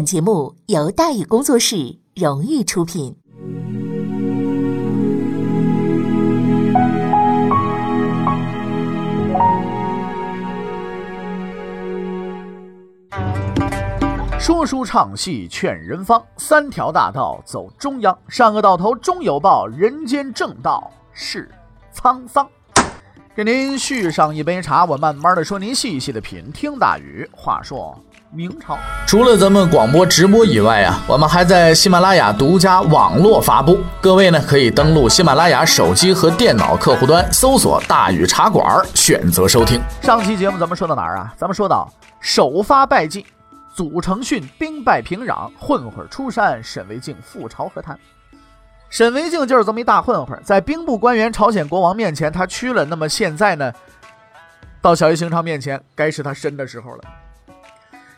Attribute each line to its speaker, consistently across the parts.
Speaker 1: 本节目由大宇工作室荣誉出品。
Speaker 2: 说书唱戏劝人方，三条大道走中央，善恶到头终有报，人间正道是沧桑。给您续上一杯茶，我慢慢的说，您细细的品。听大宇话说。明朝
Speaker 3: 除了咱们广播直播以外啊，我们还在喜马拉雅独家网络发布。各位呢可以登录喜马拉雅手机和电脑客户端，搜索“大禹茶馆”，选择收听。
Speaker 2: 上期节目咱们说到哪儿啊？咱们说到首发败绩，祖承训兵败平壤，混混出山，沈维敬赴朝和谈。沈维敬就是这么一大混混，在兵部官员、朝鲜国王面前他屈了。那么现在呢，到小叶行长面前，该是他伸的时候了。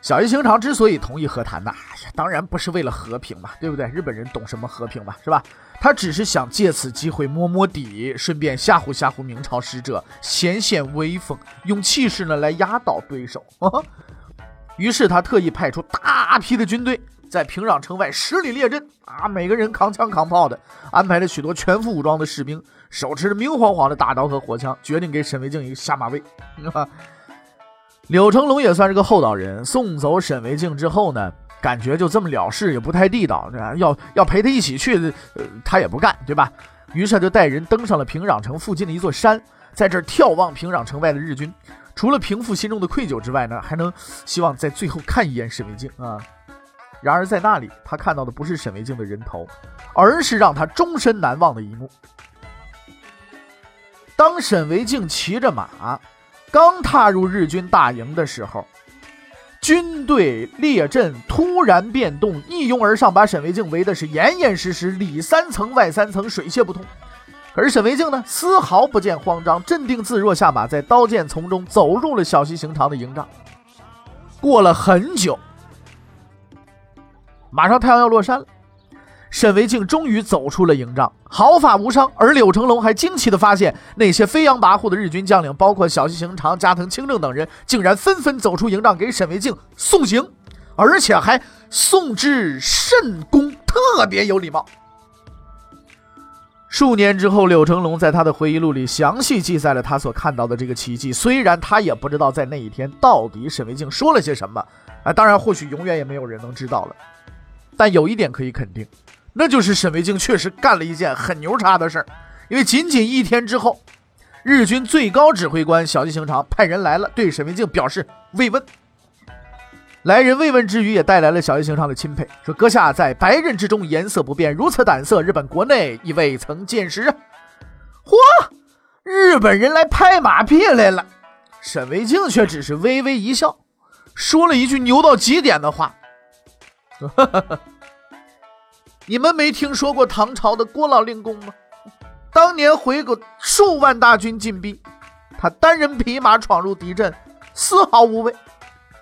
Speaker 2: 小叶行长之所以同意和谈呢，哎呀，当然不是为了和平嘛，对不对？日本人懂什么和平嘛，是吧？他只是想借此机会摸摸底，顺便吓唬吓唬明朝使者，显显威风，用气势呢来压倒对手。于是他特意派出大批的军队，在平壤城外十里列阵啊，每个人扛枪扛炮的，安排了许多全副武装的士兵，手持着明晃晃的大刀和火枪，决定给沈维敬一个下马威。柳成龙也算是个厚道人，送走沈维敬之后呢，感觉就这么了事也不太地道，要要陪他一起去，呃，他也不干，对吧？于是他就带人登上了平壤城附近的一座山，在这儿眺望平壤城外的日军，除了平复心中的愧疚之外呢，还能希望在最后看一眼沈维敬啊。然而在那里，他看到的不是沈维敬的人头，而是让他终身难忘的一幕。当沈维敬骑着马。刚踏入日军大营的时候，军队列阵突然变动，一拥而上，把沈维敬围的是严严实实，里三层外三层，水泄不通。可是沈维敬呢，丝毫不见慌张，镇定自若，下马，在刀剑丛中走入了小西行长的营帐。过了很久，马上太阳要落山了。沈维敬终于走出了营帐，毫发无伤。而柳成龙还惊奇地发现，那些飞扬跋扈的日军将领，包括小西行长、加藤清正等人，竟然纷纷走出营帐给沈维敬送行，而且还送之甚恭，特别有礼貌。数年之后，柳成龙在他的回忆录里详细记载了他所看到的这个奇迹。虽然他也不知道在那一天到底沈维敬说了些什么，啊，当然或许永远也没有人能知道了。但有一点可以肯定。那就是沈维敬确实干了一件很牛叉的事儿，因为仅仅一天之后，日军最高指挥官小西行长派人来了，对沈维敬表示慰问。来人慰问之余，也带来了小西行长的钦佩，说：“阁下在白刃之中颜色不变，如此胆色，日本国内亦未曾见识。”嚯，日本人来拍马屁来了，沈维敬却只是微微一笑，说了一句牛到极点的话：“哈哈哈。”你们没听说过唐朝的郭老令公吗？当年回国数万大军进逼，他单人匹马闯入敌阵，丝毫无畏。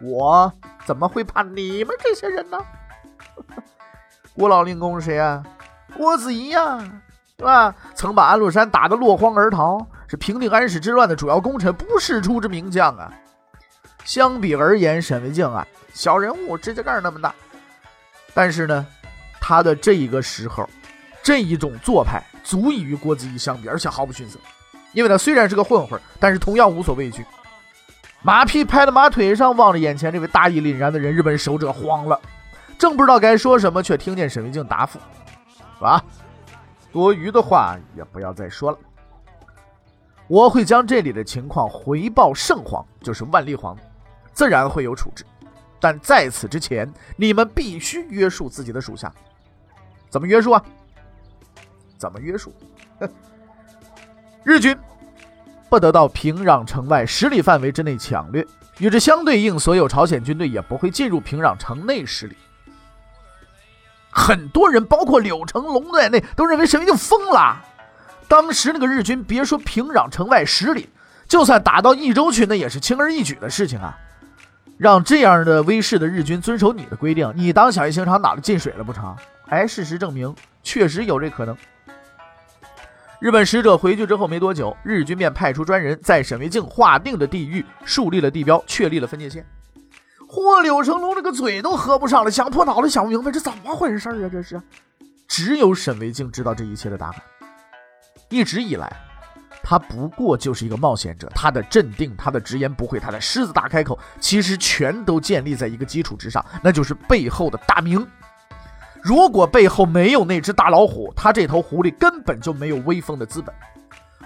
Speaker 2: 我怎么会怕你们这些人呢？郭老令公是谁啊？郭子仪呀，是吧？曾把安禄山打得落荒而逃，是平定安史之乱的主要功臣，不世出之名将啊。相比而言，沈维敬啊，小人物，指甲盖那么大，但是呢。他的这一个时候，这一种做派足以与郭子仪相比，而且毫不逊色。因为他虽然是个混混，但是同样无所畏惧。马屁拍在马腿上，望着眼前这位大义凛然的人，日本守者慌了，正不知道该说什么，却听见沈维静答复：“啊，多余的话也不要再说了。我会将这里的情况回报圣皇，就是万历皇，自然会有处置。但在此之前，你们必须约束自己的属下。”怎么约束啊？怎么约束？日军不得到平壤城外十里范围之内抢掠，与之相对应，所有朝鲜军队也不会进入平壤城内十里。很多人，包括柳成龙在内，都认为沈维敬疯了。当时那个日军，别说平壤城外十里，就算打到益州去，那也是轻而易举的事情啊！让这样的威势的日军遵守你的规定，你当小叶行长脑子进水了不成？哎，事实证明，确实有这可能。日本使者回去之后没多久，日军便派出专人在沈维敬划定的地域树立了地标，确立了分界线。嚯，柳成龙这个嘴都合不上了，想破脑袋想不明白这怎么回事啊？这是，只有沈维静知道这一切的答案。一直以来，他不过就是一个冒险者，他的镇定，他的直言不讳，他的狮子大开口，其实全都建立在一个基础之上，那就是背后的大明。如果背后没有那只大老虎，他这头狐狸根本就没有威风的资本。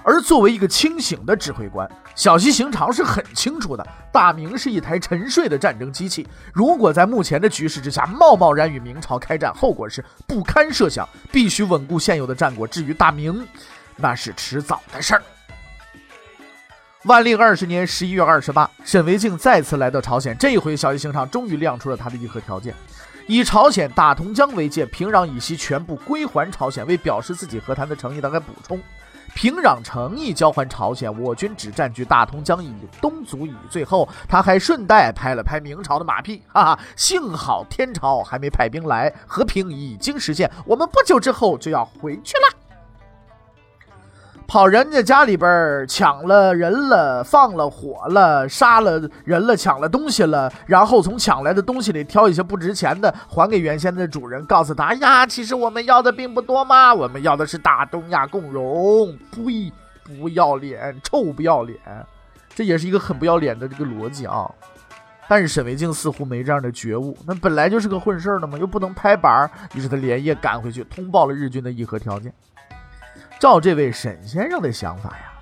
Speaker 2: 而作为一个清醒的指挥官，小西行长是很清楚的，大明是一台沉睡的战争机器。如果在目前的局势之下贸贸然与明朝开战，后果是不堪设想，必须稳固现有的战果。至于大明，那是迟早的事儿。万历二十年十一月二十八，沈维敬再次来到朝鲜，这一回小西行长终于亮出了他的议和条件。以朝鲜大同江为界，平壤以西全部归还朝鲜，为表示自己和谈的诚意，他还补充：平壤诚意交还朝鲜，我军只占据大同江以东足以。最后，他还顺带拍了拍明朝的马屁，哈哈，幸好天朝还没派兵来，和平已经实现，我们不久之后就要回去了。跑人家家里边抢了人了，放了火了，杀了人了，抢了东西了，然后从抢来的东西里挑一些不值钱的还给原先的主人，告诉他：“呀，其实我们要的并不多嘛，我们要的是大东亚共荣。”呸！不要脸，臭不要脸！这也是一个很不要脸的这个逻辑啊。但是沈维静似乎没这样的觉悟，那本来就是个混事儿的嘛，又不能拍板儿，于是他连夜赶回去通报了日军的议和条件。照这位沈先生的想法呀，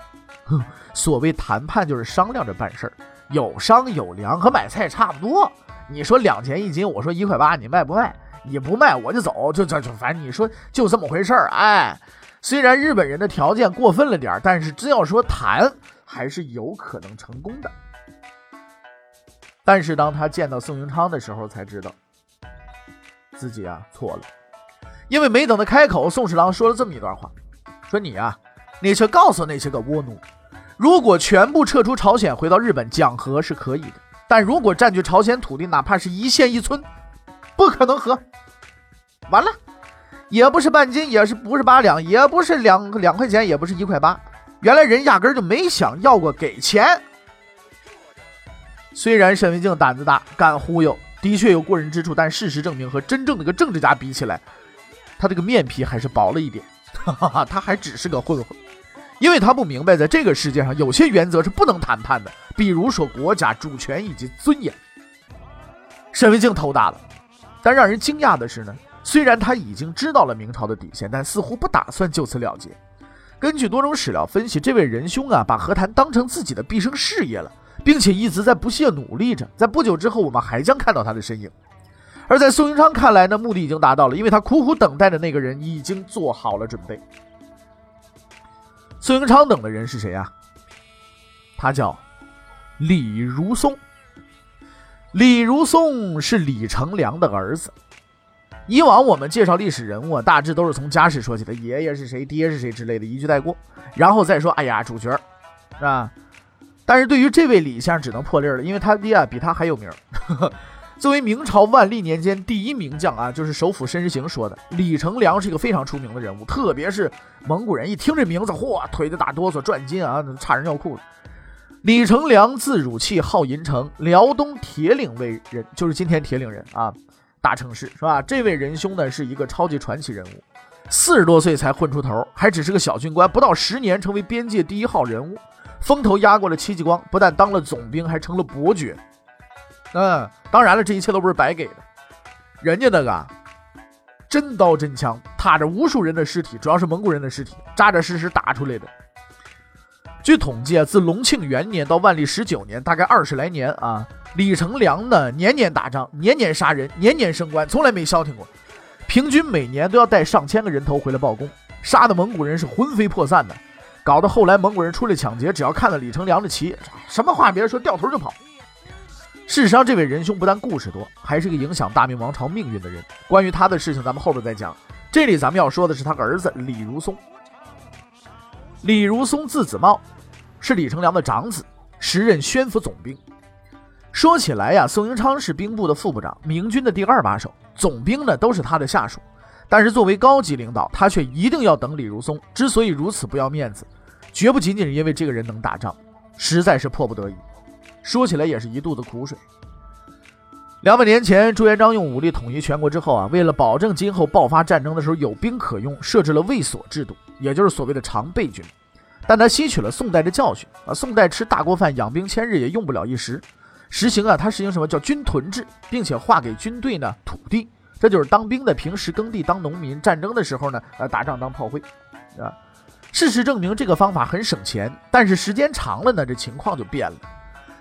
Speaker 2: 哼，所谓谈判就是商量着办事儿，有商有量，和买菜差不多。你说两钱一斤，我说一块八，你卖不卖？你不卖我就走，就就就，反正你说就这么回事儿。哎，虽然日本人的条件过分了点儿但是真要说谈，还是有可能成功的。但是当他见到宋永昌的时候，才知道自己啊错了，因为没等他开口，宋侍郎说了这么一段话。说你啊，你去告诉那些个倭奴，如果全部撤出朝鲜，回到日本讲和是可以的；但如果占据朝鲜土地，哪怕是一县一村，不可能和。完了，也不是半斤，也是不是八两，也不是两两块钱，也不是一块八。原来人压根就没想要过给钱。虽然沈维静胆子大，敢忽悠，的确有过人之处，但事实证明，和真正的个政治家比起来，他这个面皮还是薄了一点。哈哈，他还只是个混混，因为他不明白，在这个世界上有些原则是不能谈判的，比如说国家主权以及尊严。沈文静头大了，但让人惊讶的是呢，虽然他已经知道了明朝的底线，但似乎不打算就此了结。根据多种史料分析，这位仁兄啊，把和谈当成自己的毕生事业了，并且一直在不懈努力着。在不久之后，我们还将看到他的身影。而在宋英昌看来呢，目的已经达到了，因为他苦苦等待的那个人已经做好了准备。宋英昌等的人是谁啊？他叫李如松。李如松是李成梁的儿子。以往我们介绍历史人物，大致都是从家世说起的，爷爷是谁，爹是谁之类的，一句带过，然后再说，哎呀，主角，是吧？但是对于这位李先生，只能破例了，因为他爹啊比他还有名。作为明朝万历年间第一名将啊，就是首辅申时行说的，李成梁是一个非常出名的人物，特别是蒙古人一听这名字，嚯，腿就打哆嗦，转筋啊，差点尿裤子。李成梁字汝器，号银城，辽东铁岭卫人，就是今天铁岭人啊，大城市是吧？这位仁兄呢，是一个超级传奇人物，四十多岁才混出头，还只是个小军官，不到十年成为边界第一号人物，风头压过了戚继光，不但当了总兵，还成了伯爵。嗯，当然了，这一切都不是白给的。人家那个真刀真枪，踏着无数人的尸体，主要是蒙古人的尸体，扎扎实实打出来的。据统计啊，自隆庆元年到万历十九年，大概二十来年啊，李成梁呢年年打仗，年年杀人，年年升官，从来没消停过。平均每年都要带上千个人头回来报功，杀的蒙古人是魂飞魄散的，搞得后来蒙古人出来抢劫，只要看到李成梁的旗，什么话别说，掉头就跑。事实上，这位仁兄不但故事多，还是个影响大明王朝命运的人。关于他的事情，咱们后边再讲。这里咱们要说的是他儿子李如松。李如松字子茂，是李成梁的长子，时任宣府总兵。说起来呀，宋英昌是兵部的副部长，明军的第二把手，总兵呢都是他的下属。但是作为高级领导，他却一定要等李如松。之所以如此不要面子，绝不仅仅是因为这个人能打仗，实在是迫不得已。说起来也是一肚子苦水。两百年前，朱元璋用武力统一全国之后啊，为了保证今后爆发战争的时候有兵可用，设置了卫所制度，也就是所谓的常备军。但他吸取了宋代的教训啊，宋代吃大锅饭养兵千日也用不了一时，实行啊，他实行什么叫军屯制，并且划给军队呢土地，这就是当兵的平时耕地当农民，战争的时候呢，呃，打仗当炮灰，啊。事实证明这个方法很省钱，但是时间长了呢，这情况就变了。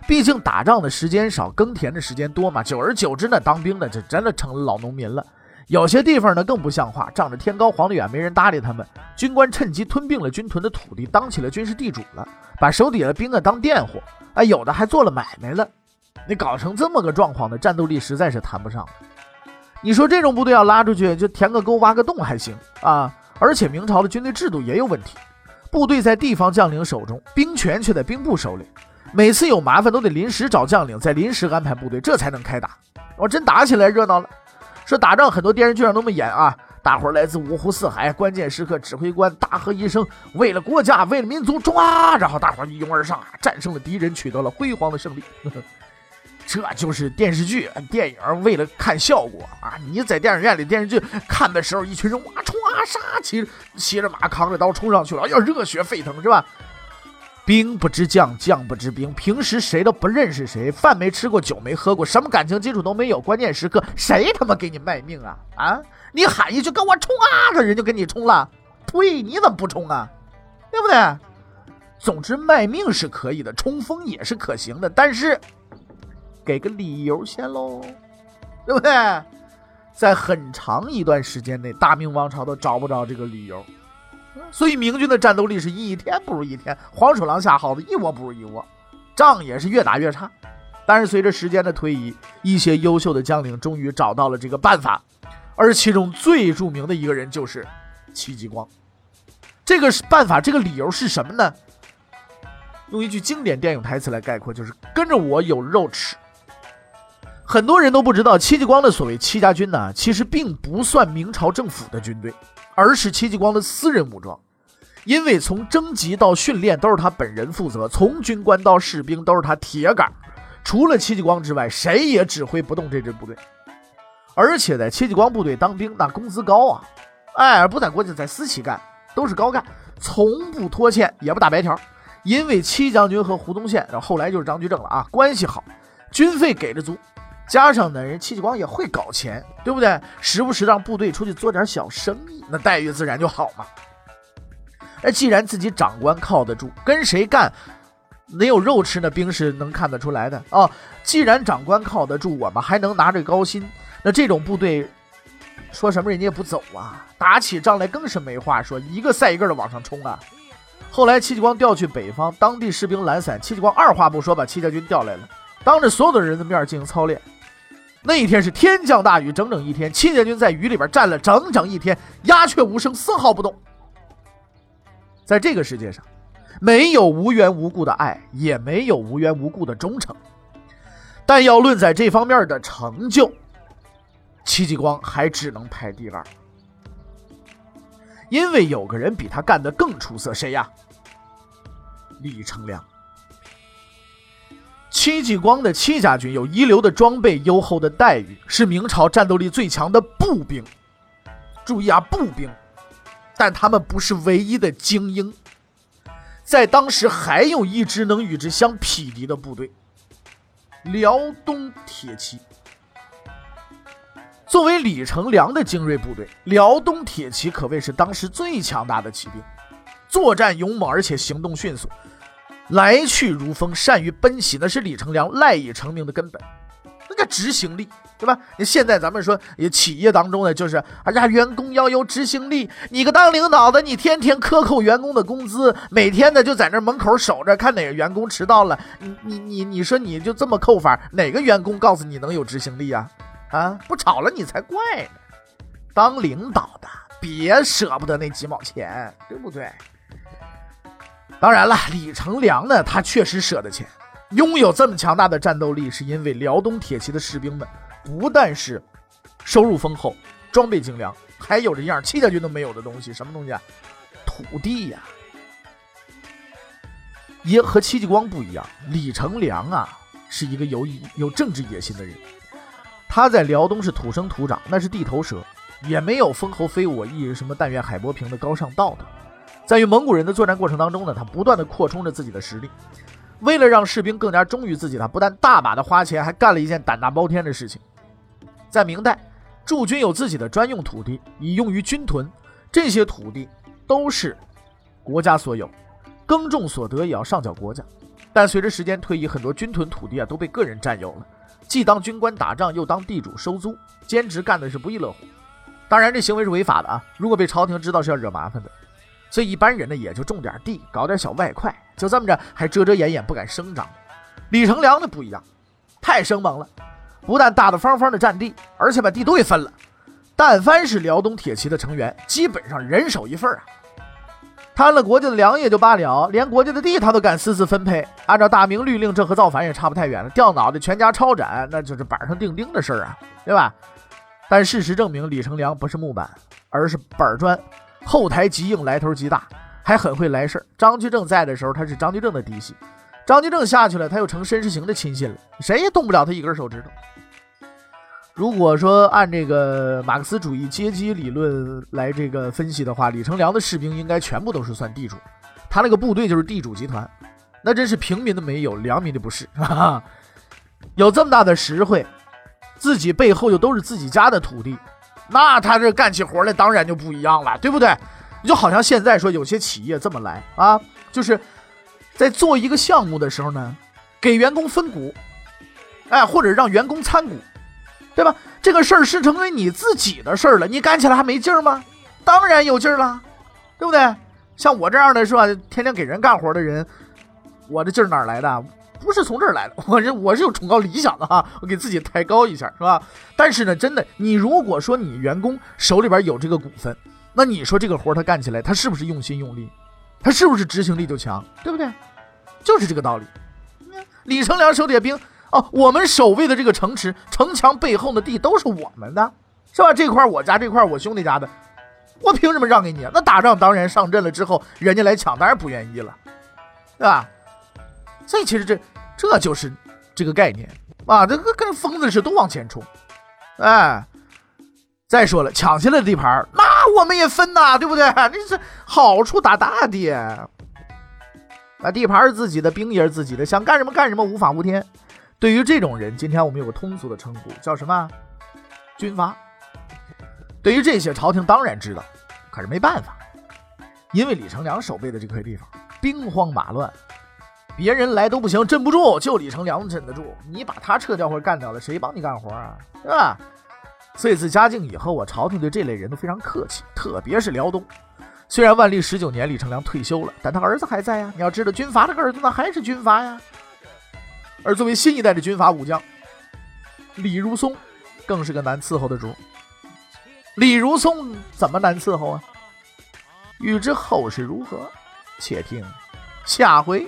Speaker 2: 毕竟打仗的时间少，耕田的时间多嘛，久而久之呢，当兵的就真的成了老农民了。有些地方呢更不像话，仗着天高皇帝远，没人搭理他们。军官趁机吞并了军屯的土地，当起了军事地主了，把手底下的兵啊当佃户，哎，有的还做了买卖了。你搞成这么个状况的战斗力实在是谈不上。你说这种部队要拉出去，就填个沟、挖个洞还行啊。而且明朝的军队制度也有问题，部队在地方将领手中，兵权却在兵部手里。每次有麻烦都得临时找将领，再临时安排部队，这才能开打。我真打起来热闹了。说打仗很多电视剧上那么演啊，大伙来自五湖四海，关键时刻指挥官大喝一声：“为了国家，为了民族，冲啊！”然后大伙一拥而上，战胜了敌人，取得了辉煌的胜利。这就是电视剧、电影为了看效果啊！你在电影院里电视剧看的时候，一群人哇冲啊杀，骑骑着马，扛着刀冲上去了，要热血沸腾是吧？兵不知将，将不知兵。平时谁都不认识谁，饭没吃过，酒没喝过，什么感情基础都没有。关键时刻，谁他妈给你卖命啊？啊！你喊一句跟我冲啊，这人就跟你冲了。呸！你怎么不冲啊？对不对？总之，卖命是可以的，冲锋也是可行的，但是给个理由先喽，对不对？在很长一段时间内，大明王朝都找不着这个理由。所以明军的战斗力是一天不如一天，黄鼠狼下耗子一窝不如一窝，仗也是越打越差。但是随着时间的推移，一些优秀的将领终于找到了这个办法，而其中最著名的一个人就是戚继光。这个办法，这个理由是什么呢？用一句经典电影台词来概括，就是跟着我有肉吃。很多人都不知道，戚继光的所谓戚家军呢，其实并不算明朝政府的军队。而是戚继光的私人武装，因为从征集到训练都是他本人负责，从军官到士兵都是他铁杆。除了戚继光之外，谁也指挥不动这支部队。而且在戚继光部队当兵，那工资高啊！哎，不在国家，在私企干，都是高干，从不拖欠，也不打白条。因为戚将军和胡宗宪，然后后来就是张居正了啊，关系好，军费给的足。加上呢，人戚继光也会搞钱，对不对？时不时让部队出去做点小生意，那待遇自然就好嘛。哎，既然自己长官靠得住，跟谁干没有肉吃，那兵是能看得出来的啊。既然长官靠得住，我们还能拿着高薪，那这种部队说什么人家也不走啊。打起仗来更是没话说，一个赛一个的往上冲啊。后来戚继光调去北方，当地士兵懒散，戚继光二话不说把戚家军调来了，当着所有的人的面进行操练。那一天是天降大雨，整整一天，戚家军在雨里边站了整整一天，鸦雀无声，丝毫不动。在这个世界上，没有无缘无故的爱，也没有无缘无故的忠诚。但要论在这方面的成就，戚继光还只能排第二，因为有个人比他干得更出色，谁呀？李成梁。戚继光的戚家军有一流的装备、优厚的待遇，是明朝战斗力最强的步兵。注意啊，步兵，但他们不是唯一的精英。在当时，还有一支能与之相匹敌的部队——辽东铁骑。作为李成梁的精锐部队，辽东铁骑可谓是当时最强大的骑兵，作战勇猛，而且行动迅速。来去如风，善于奔袭，那是李成梁赖以成名的根本。那个执行力，对吧？你现在咱们说，也企业当中呢，就是哎呀，员工要有执行力。你个当领导的，你天天克扣员工的工资，每天呢就在那门口守着，看哪个员工迟到了，你你你你说你就这么扣法，哪个员工告诉你能有执行力啊？啊，不炒了你才怪呢！当领导的别舍不得那几毛钱，对不对？当然了，李成梁呢，他确实舍得钱，拥有这么强大的战斗力，是因为辽东铁骑的士兵们不但是收入丰厚、装备精良，还有着样戚家军都没有的东西，什么东西啊？土地呀！也和戚继光不一样，李成梁啊是一个有有政治野心的人。他在辽东是土生土长，那是地头蛇，也没有封侯非我意，什么但愿海波平的高尚道德。在与蒙古人的作战过程当中呢，他不断的扩充着自己的实力。为了让士兵更加忠于自己，他不但大把的花钱，还干了一件胆大包天的事情。在明代，驻军有自己的专用土地，以用于军屯，这些土地都是国家所有，耕种所得也要上缴国家。但随着时间推移，很多军屯土地啊都被个人占有了，既当军官打仗，又当地主收租，兼职干的是不亦乐乎。当然，这行为是违法的啊！如果被朝廷知道，是要惹麻烦的。所以一般人呢，也就种点地，搞点小外快，就这么着，还遮遮掩掩，不敢声张。李成梁呢不一样，太生猛了，不但大大方方的占地，而且把地都给分了。但凡是辽东铁骑的成员，基本上人手一份啊。贪了国家的粮也就罢了，连国家的地他都敢私自分配。按照大明律令，这和造反也差不太远了。掉脑袋，全家抄斩，那就是板上钉钉的事儿啊，对吧？但事实证明，李成梁不是木板，而是板砖，后台极硬，来头极大，还很会来事儿。张居正在的时候，他是张居正的嫡系；张居正下去了，他又成申时行的亲信了，谁也动不了他一根手指头。如果说按这个马克思主义阶级理论来这个分析的话，李成梁的士兵应该全部都是算地主，他那个部队就是地主集团，那真是平民的没有，良民的不是。有这么大的实惠，自己背后又都是自己家的土地，那他这干起活来当然就不一样了，对不对？就好像现在说有些企业这么来啊，就是在做一个项目的时候呢，给员工分股，哎，或者让员工参股。对吧？这个事儿是成为你自己的事儿了，你干起来还没劲儿吗？当然有劲儿了，对不对？像我这样的是吧，天天给人干活的人，我的劲儿哪来的？不是从这儿来的，我 这我是有崇高理想的哈，我给自己抬高一下，是吧？但是呢，真的，你如果说你员工手里边有这个股份，那你说这个活他干起来，他是不是用心用力？他是不是执行力就强？对不对？就是这个道理。李成梁手底下兵。哦，我们守卫的这个城池，城墙背后的地都是我们的，是吧？这块我家，这块我兄弟家的，我凭什么让给你？那打仗当然上阵了之后，人家来抢，当然不愿意了，对吧？所以其实这这就是这个概念啊，这个跟疯子似的都往前冲，哎，再说了，抢下来的地盘，那我们也分呐，对不对？那是好处大大的，那地盘是自己的，兵也是自己的，想干什么干什么，无法无天。对于这种人，今天我们有个通俗的称呼，叫什么？军阀。对于这些，朝廷当然知道，可是没办法，因为李成梁守备的这块地方兵荒马乱，别人来都不行，镇不住，就李成梁镇得住。你把他撤掉或者干掉了，谁帮你干活啊？是吧？所以自嘉靖以后啊，朝廷对这类人都非常客气，特别是辽东。虽然万历十九年李成梁退休了，但他儿子还在呀。你要知道，军阀这个儿子那还是军阀呀。而作为新一代的军阀武将，李如松更是个难伺候的主。李如松怎么难伺候啊？欲知后事如何，且听下回